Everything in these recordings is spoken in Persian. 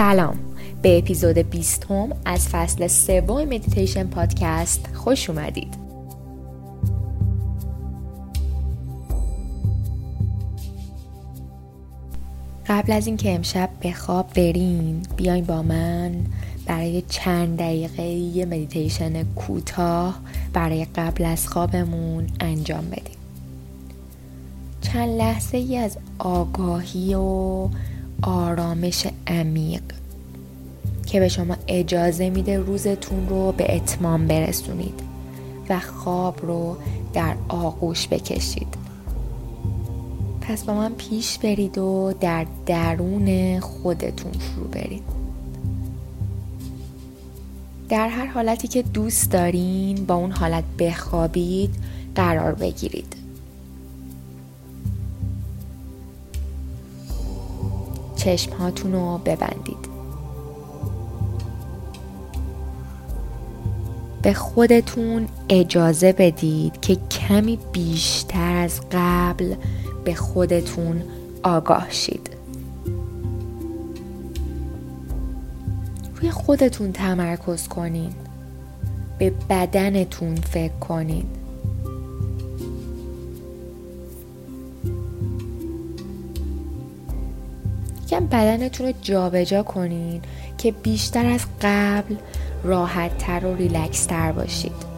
سلام. به اپیزود بیستم از فصل سوم مدیتیشن پادکست خوش اومدید. قبل از اینکه امشب به خواب برین بیاین با من برای چند دقیقه یه مدیتیشن کوتاه برای قبل از خوابمون انجام بدیم. چند لحظه ای از آگاهی و آرامش عمیق. که به شما اجازه میده روزتون رو به اتمام برسونید و خواب رو در آغوش بکشید. پس با من پیش برید و در درون خودتون فرو برید. در هر حالتی که دوست دارین با اون حالت بخوابید قرار بگیرید. چشم هاتون رو ببندید. به خودتون اجازه بدید که کمی بیشتر از قبل به خودتون آگاه شید. روی خودتون تمرکز کنین. به بدنتون فکر کنین. یکم بدنتون رو جابجا کنین که بیشتر از قبل راحت تر و ریلکس تر باشید.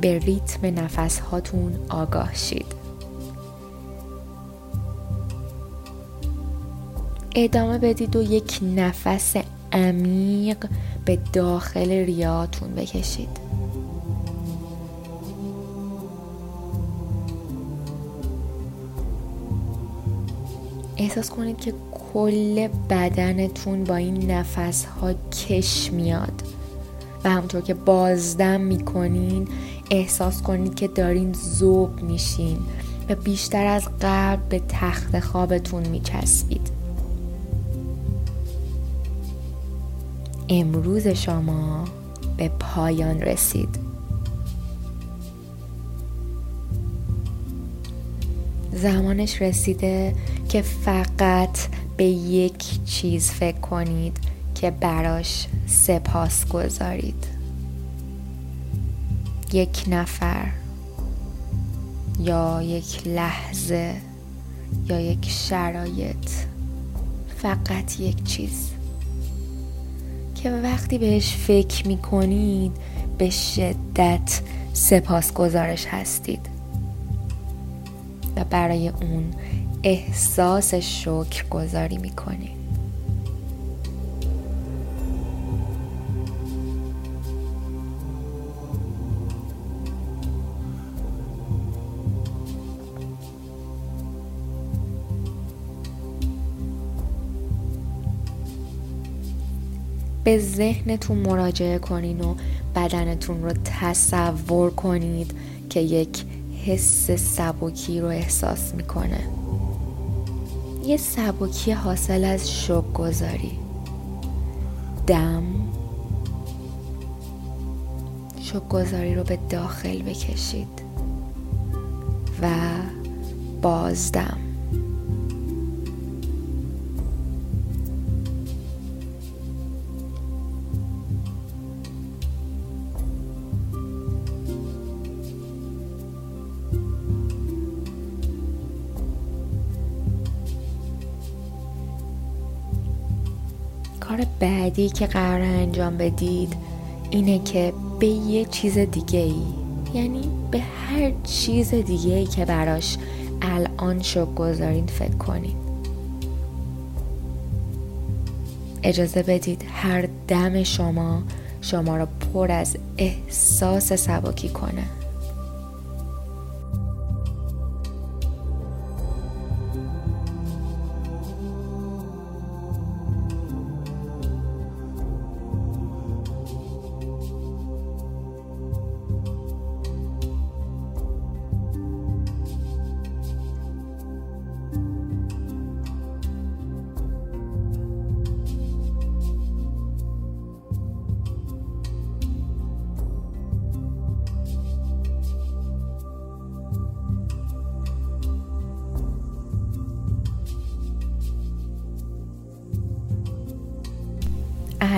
به ریتم نفس هاتون آگاه شید. ادامه بدید و یک نفس عمیق به داخل ریاتون بکشید. احساس کنید که کل بدنتون با این نفس ها کش میاد. و همطور که بازدم می‌کنین احساس کنید که دارین زوب میشین و بیشتر از قبل به تخت خوابتون میچسبید. امروز شما به پایان رسید. زمانش رسیده که فقط به یک چیز فکر کنید که براش سپاس گذارید. یک نفر یا یک لحظه یا یک شرایط فقط یک چیز که وقتی بهش فکر می کنید به شدت سپاس گزارش هستید. و برای اون احساس شکر گذاری می کنید به ذهنتون مراجعه کنین و بدنتون رو تصور کنید که یک حس سبکی رو احساس می‌کنه. یه سبکی حاصل از شک گذاری دم. شک گذاری رو به داخل بکشید. و بازدم. بعدی که قرار انجام بدید اینه که به یه چیز دیگه ای یعنی به هر چیز دیگه ای که براش الان شک گذارین فکر کنید اجازه بدید هر دم شما شما را پر از احساس سبکی کنه.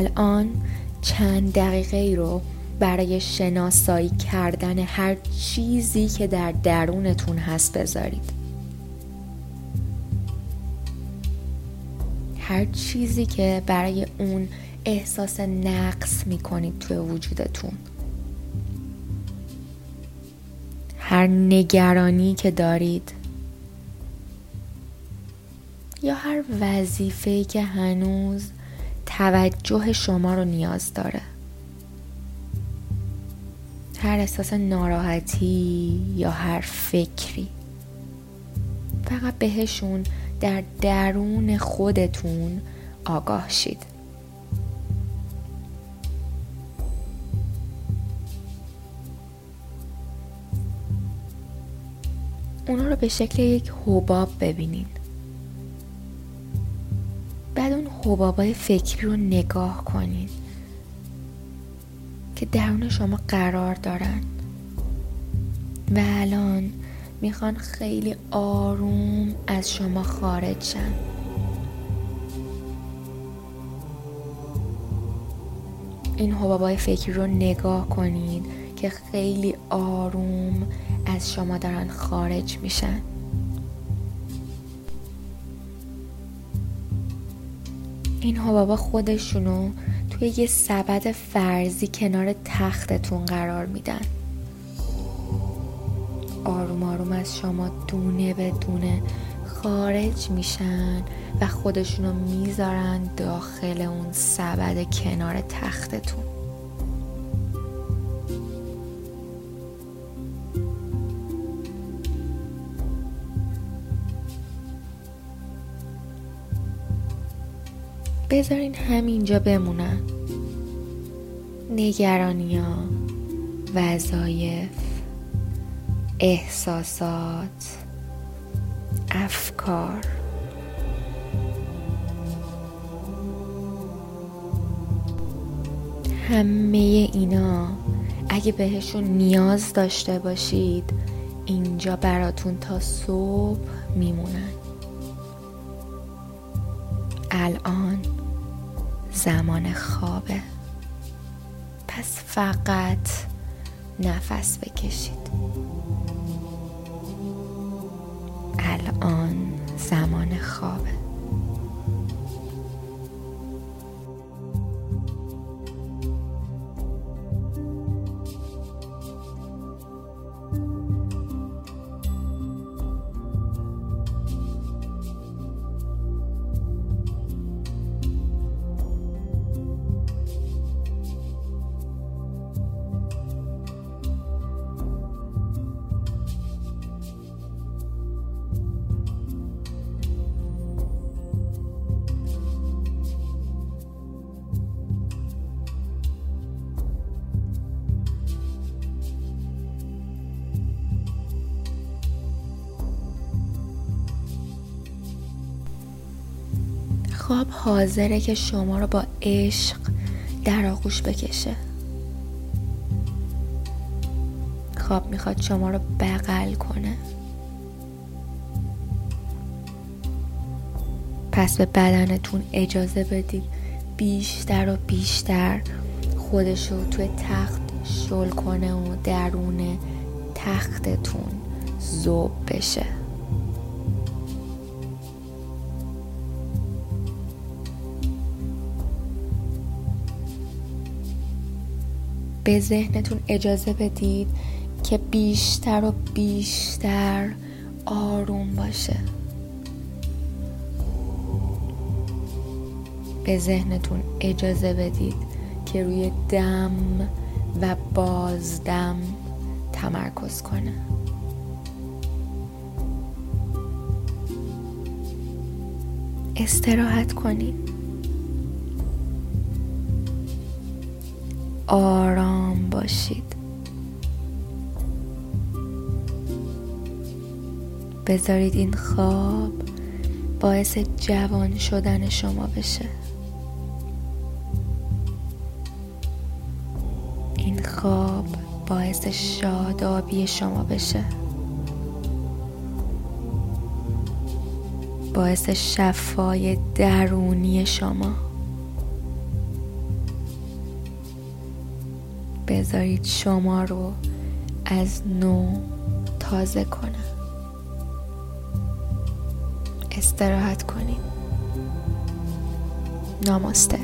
الان چند دقیقه ای رو برای شناسایی کردن هر چیزی که در درونتون هست بذارید. هر چیزی که برای اون احساس نقص می‌کنید توی وجودتون. هر نگرانی که دارید. یا هر وظیفه‌ای که هنوز توجه شما رو نیاز داره. هر احساس ناراحتی یا هر فکری. فقط بهشون در درون خودتون آگاه شید. اونا رو به شکل یک حباب ببینین حبابای فکری رو نگاه کنین که درون شما قرار دارن. و الان می‌خوان خیلی آروم از شما خارج شن. این حبابای فکری رو نگاه کنید که خیلی آروم از شما دارن خارج میشن. این حبابا خودشونو توی یه سبد فرضی کنار تختتون قرار میدن. آروم آروم از شما دونه به دونه خارج میشن و خودشونو می‌ذارن داخل اون سبد کنار تختتون. بذارین همینجا بمونن. نگرانی ها وظایف احساسات افکار. همه اینا اگه بهشون نیاز داشته باشید اینجا براتون تا صبح میمونن. الان. زمان خوابه. پس فقط نفس بکشید. الان زمان خوابه. خواب حاضره که شما رو با عشق در آغوش بکشه. خواب می‌خواد شما رو بغل کنه. پس به بدنتون اجازه بدید بیشتر و بیشتر خودش رو توی تخت شل کنه و درون تختتون زوب بشه. به ذهنتون اجازه بدید که بیشتر و بیشتر آروم باشه. به ذهنتون اجازه بدید که روی دم و بازدم تمرکز کنه. استراحت کنید. آرام باشید. بذارید این خواب باعث جوان شدن شما بشه. این خواب باعث شادابی شما بشه. باعث شفای درونی شما. بذارید شما رو از نو تازه کنم. استراحت کنید. نامسته